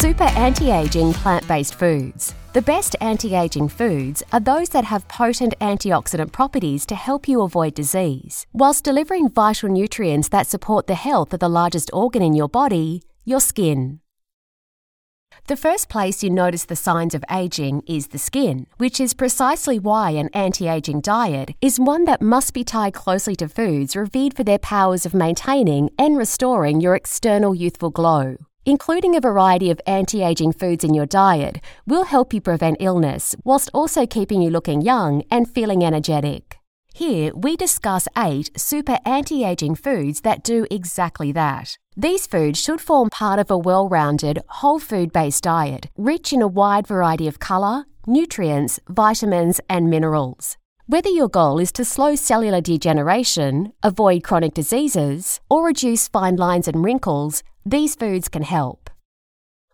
Super anti aging plant based foods. The best anti aging foods are those that have potent antioxidant properties to help you avoid disease, whilst delivering vital nutrients that support the health of the largest organ in your body, your skin. The first place you notice the signs of aging is the skin, which is precisely why an anti aging diet is one that must be tied closely to foods revered for their powers of maintaining and restoring your external youthful glow. Including a variety of anti aging foods in your diet will help you prevent illness whilst also keeping you looking young and feeling energetic. Here, we discuss eight super anti aging foods that do exactly that. These foods should form part of a well rounded, whole food based diet, rich in a wide variety of colour, nutrients, vitamins, and minerals. Whether your goal is to slow cellular degeneration, avoid chronic diseases, or reduce fine lines and wrinkles, these foods can help.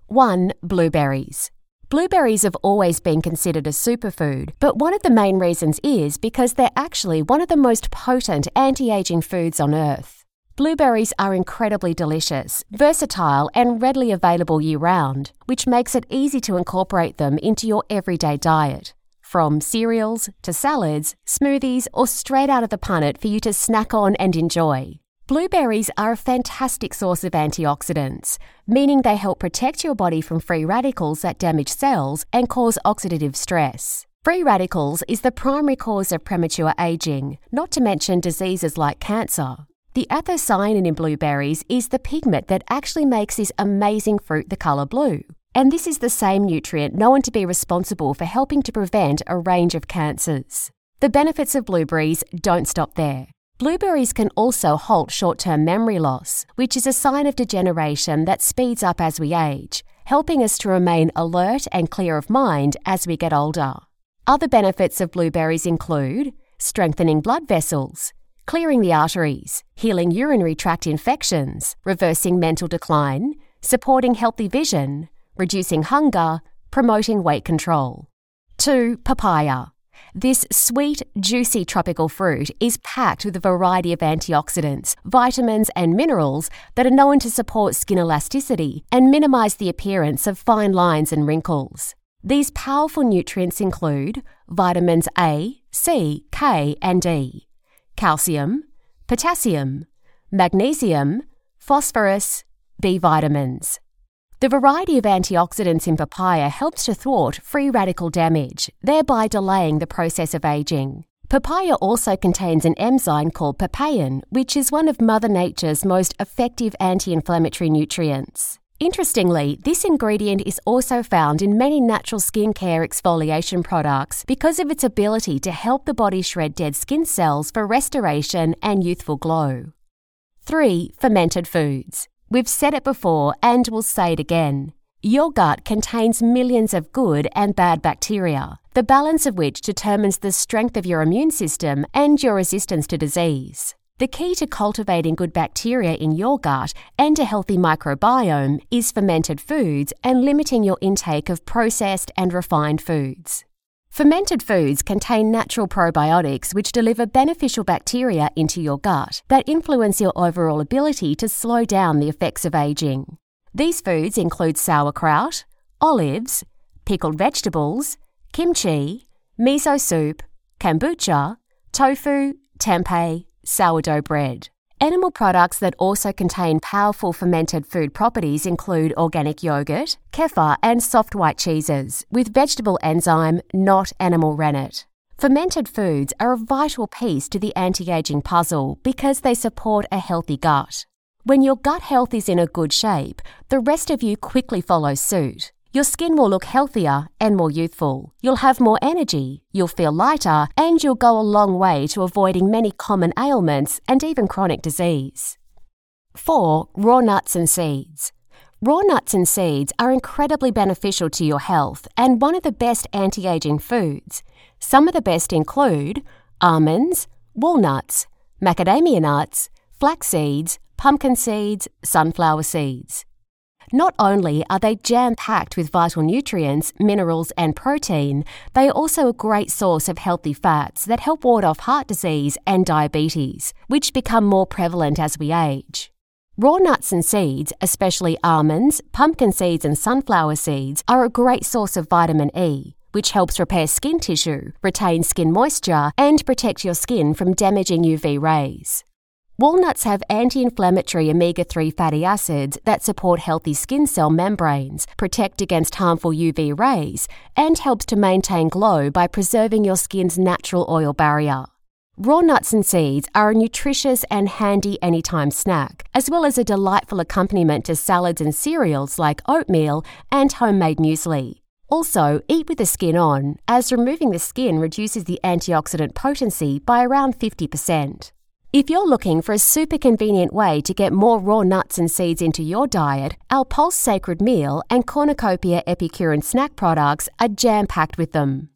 1. Blueberries. Blueberries have always been considered a superfood, but one of the main reasons is because they're actually one of the most potent anti aging foods on earth. Blueberries are incredibly delicious, versatile, and readily available year round, which makes it easy to incorporate them into your everyday diet. From cereals to salads, smoothies, or straight out of the punnet for you to snack on and enjoy. Blueberries are a fantastic source of antioxidants, meaning they help protect your body from free radicals that damage cells and cause oxidative stress. Free radicals is the primary cause of premature aging, not to mention diseases like cancer. The anthocyanin in blueberries is the pigment that actually makes this amazing fruit the colour blue. And this is the same nutrient known to be responsible for helping to prevent a range of cancers. The benefits of blueberries don't stop there. Blueberries can also halt short term memory loss, which is a sign of degeneration that speeds up as we age, helping us to remain alert and clear of mind as we get older. Other benefits of blueberries include strengthening blood vessels, clearing the arteries, healing urinary tract infections, reversing mental decline, supporting healthy vision, reducing hunger, promoting weight control. 2. Papaya. This sweet, juicy tropical fruit is packed with a variety of antioxidants, vitamins, and minerals that are known to support skin elasticity and minimize the appearance of fine lines and wrinkles. These powerful nutrients include vitamins A, C, K, and D, calcium, potassium, magnesium, phosphorus, B vitamins. The variety of antioxidants in papaya helps to thwart free radical damage, thereby delaying the process of aging. Papaya also contains an enzyme called papain, which is one of Mother Nature's most effective anti inflammatory nutrients. Interestingly, this ingredient is also found in many natural skincare exfoliation products because of its ability to help the body shred dead skin cells for restoration and youthful glow. 3. Fermented foods. We've said it before and we'll say it again. Your gut contains millions of good and bad bacteria, the balance of which determines the strength of your immune system and your resistance to disease. The key to cultivating good bacteria in your gut and a healthy microbiome is fermented foods and limiting your intake of processed and refined foods. Fermented foods contain natural probiotics which deliver beneficial bacteria into your gut that influence your overall ability to slow down the effects of aging. These foods include sauerkraut, olives, pickled vegetables, kimchi, miso soup, kombucha, tofu, tempeh, sourdough bread. Animal products that also contain powerful fermented food properties include organic yogurt, kefir, and soft white cheeses, with vegetable enzyme, not animal rennet. Fermented foods are a vital piece to the anti aging puzzle because they support a healthy gut. When your gut health is in a good shape, the rest of you quickly follows suit. Your skin will look healthier and more youthful. You'll have more energy, you'll feel lighter, and you'll go a long way to avoiding many common ailments and even chronic disease. 4. Raw nuts and seeds. Raw nuts and seeds are incredibly beneficial to your health and one of the best anti aging foods. Some of the best include almonds, walnuts, macadamia nuts, flax seeds, pumpkin seeds, sunflower seeds. Not only are they jam packed with vital nutrients, minerals, and protein, they are also a great source of healthy fats that help ward off heart disease and diabetes, which become more prevalent as we age. Raw nuts and seeds, especially almonds, pumpkin seeds, and sunflower seeds, are a great source of vitamin E, which helps repair skin tissue, retain skin moisture, and protect your skin from damaging UV rays. Walnuts have anti inflammatory omega 3 fatty acids that support healthy skin cell membranes, protect against harmful UV rays, and helps to maintain glow by preserving your skin's natural oil barrier. Raw nuts and seeds are a nutritious and handy anytime snack, as well as a delightful accompaniment to salads and cereals like oatmeal and homemade muesli. Also, eat with the skin on, as removing the skin reduces the antioxidant potency by around 50%. If you're looking for a super convenient way to get more raw nuts and seeds into your diet, our Pulse Sacred Meal and Cornucopia Epicurean snack products are jam packed with them.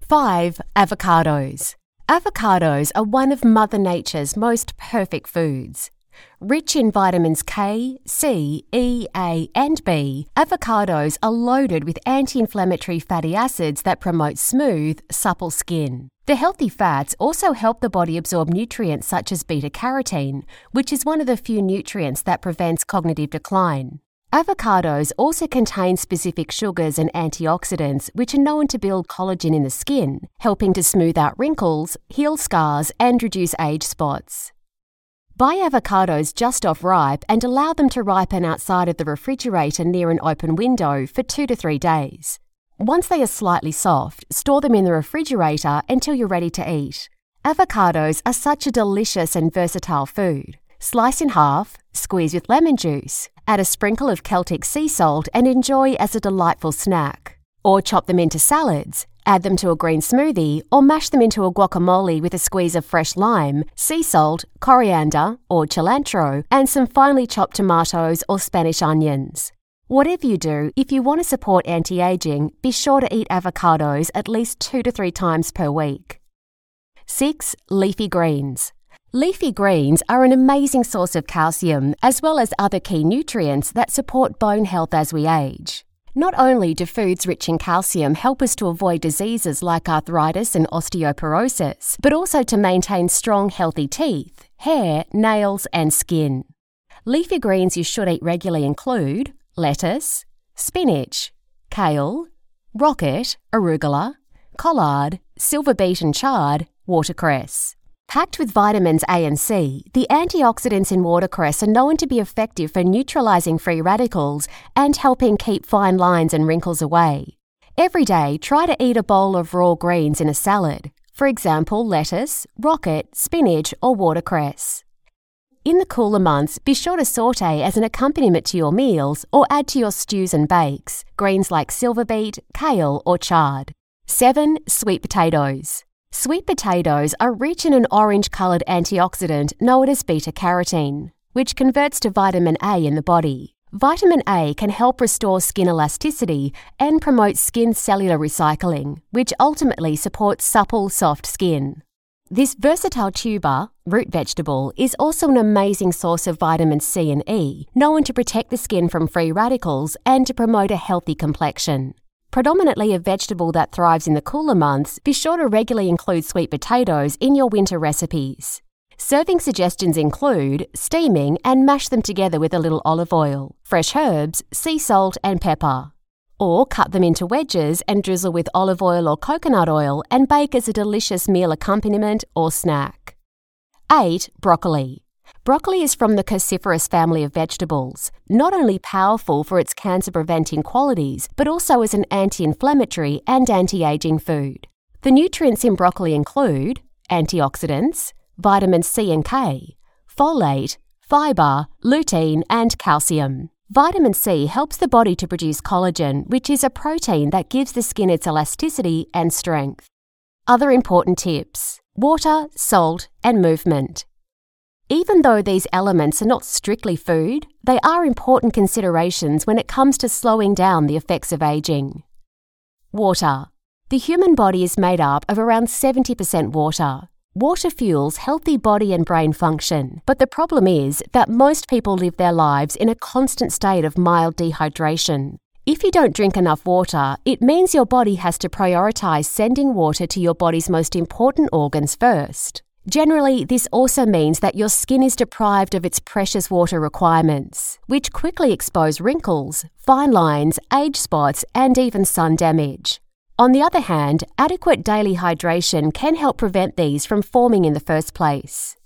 5. Avocados. Avocados are one of Mother Nature's most perfect foods. Rich in vitamins K, C, E, A, and B, avocados are loaded with anti inflammatory fatty acids that promote smooth, supple skin. The healthy fats also help the body absorb nutrients such as beta carotene, which is one of the few nutrients that prevents cognitive decline. Avocados also contain specific sugars and antioxidants which are known to build collagen in the skin, helping to smooth out wrinkles, heal scars, and reduce age spots. Buy avocados just off ripe and allow them to ripen outside of the refrigerator near an open window for two to three days. Once they are slightly soft, store them in the refrigerator until you're ready to eat. Avocados are such a delicious and versatile food. Slice in half, squeeze with lemon juice, add a sprinkle of Celtic sea salt, and enjoy as a delightful snack. Or chop them into salads, add them to a green smoothie, or mash them into a guacamole with a squeeze of fresh lime, sea salt, coriander, or cilantro, and some finely chopped tomatoes or Spanish onions. Whatever you do, if you want to support anti aging, be sure to eat avocados at least two to three times per week. 6. Leafy greens. Leafy greens are an amazing source of calcium as well as other key nutrients that support bone health as we age. Not only do foods rich in calcium help us to avoid diseases like arthritis and osteoporosis, but also to maintain strong, healthy teeth, hair, nails, and skin. Leafy greens you should eat regularly include lettuce, spinach, kale, rocket, arugula, collard, silver beet and chard, watercress. Packed with vitamins A and C, the antioxidants in watercress are known to be effective for neutralizing free radicals and helping keep fine lines and wrinkles away. Every day, try to eat a bowl of raw greens in a salad, for example, lettuce, rocket, spinach, or watercress. In the cooler months, be sure to saute as an accompaniment to your meals or add to your stews and bakes, greens like silver beet, kale, or chard. 7. Sweet potatoes. Sweet potatoes are rich in an orange coloured antioxidant known as beta carotene, which converts to vitamin A in the body. Vitamin A can help restore skin elasticity and promote skin cellular recycling, which ultimately supports supple, soft skin. This versatile tuber, root vegetable, is also an amazing source of vitamin C and E, known to protect the skin from free radicals and to promote a healthy complexion. Predominantly a vegetable that thrives in the cooler months, be sure to regularly include sweet potatoes in your winter recipes. Serving suggestions include steaming and mash them together with a little olive oil, fresh herbs, sea salt, and pepper or cut them into wedges and drizzle with olive oil or coconut oil and bake as a delicious meal accompaniment or snack. 8. Broccoli. Broccoli is from the cruciferous family of vegetables, not only powerful for its cancer preventing qualities, but also as an anti inflammatory and anti aging food. The nutrients in broccoli include antioxidants, vitamin C and K, folate, fibre, lutein, and calcium. Vitamin C helps the body to produce collagen, which is a protein that gives the skin its elasticity and strength. Other important tips water, salt, and movement. Even though these elements are not strictly food, they are important considerations when it comes to slowing down the effects of aging. Water. The human body is made up of around 70% water. Water fuels healthy body and brain function, but the problem is that most people live their lives in a constant state of mild dehydration. If you don't drink enough water, it means your body has to prioritize sending water to your body's most important organs first. Generally, this also means that your skin is deprived of its precious water requirements, which quickly expose wrinkles, fine lines, age spots, and even sun damage. On the other hand, adequate daily hydration can help prevent these from forming in the first place.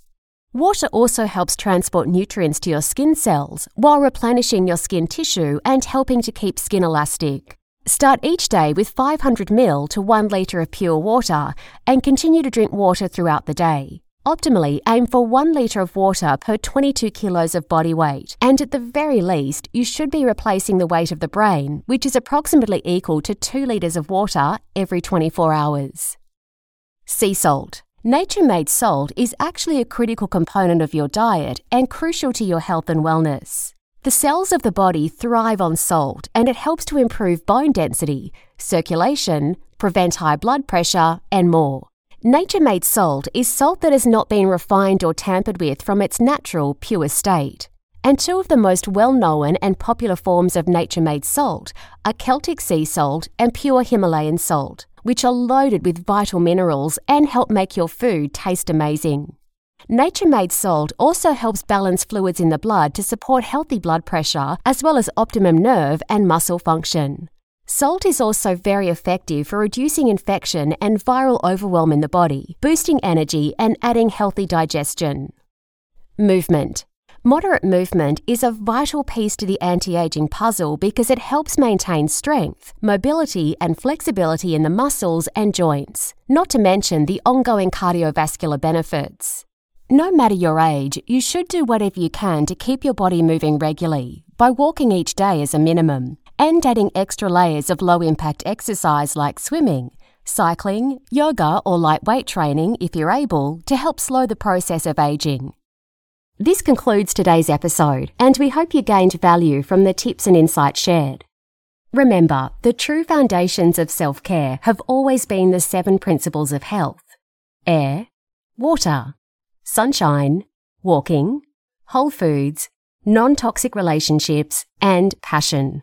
Water also helps transport nutrients to your skin cells while replenishing your skin tissue and helping to keep skin elastic. Start each day with 500 ml to 1 litre of pure water and continue to drink water throughout the day. Optimally, aim for 1 litre of water per 22 kilos of body weight, and at the very least, you should be replacing the weight of the brain, which is approximately equal to 2 litres of water every 24 hours. Sea salt. Nature made salt is actually a critical component of your diet and crucial to your health and wellness. The cells of the body thrive on salt and it helps to improve bone density, circulation, prevent high blood pressure, and more. Nature made salt is salt that has not been refined or tampered with from its natural, pure state. And two of the most well known and popular forms of nature made salt are Celtic sea salt and pure Himalayan salt, which are loaded with vital minerals and help make your food taste amazing. Nature made salt also helps balance fluids in the blood to support healthy blood pressure as well as optimum nerve and muscle function. Salt is also very effective for reducing infection and viral overwhelm in the body, boosting energy and adding healthy digestion. Movement. Moderate movement is a vital piece to the anti aging puzzle because it helps maintain strength, mobility, and flexibility in the muscles and joints, not to mention the ongoing cardiovascular benefits. No matter your age, you should do whatever you can to keep your body moving regularly by walking each day as a minimum and adding extra layers of low impact exercise like swimming, cycling, yoga, or light weight training if you're able to help slow the process of aging. This concludes today's episode, and we hope you gained value from the tips and insights shared. Remember, the true foundations of self care have always been the seven principles of health air, water, sunshine, walking, whole foods, non toxic relationships, and passion.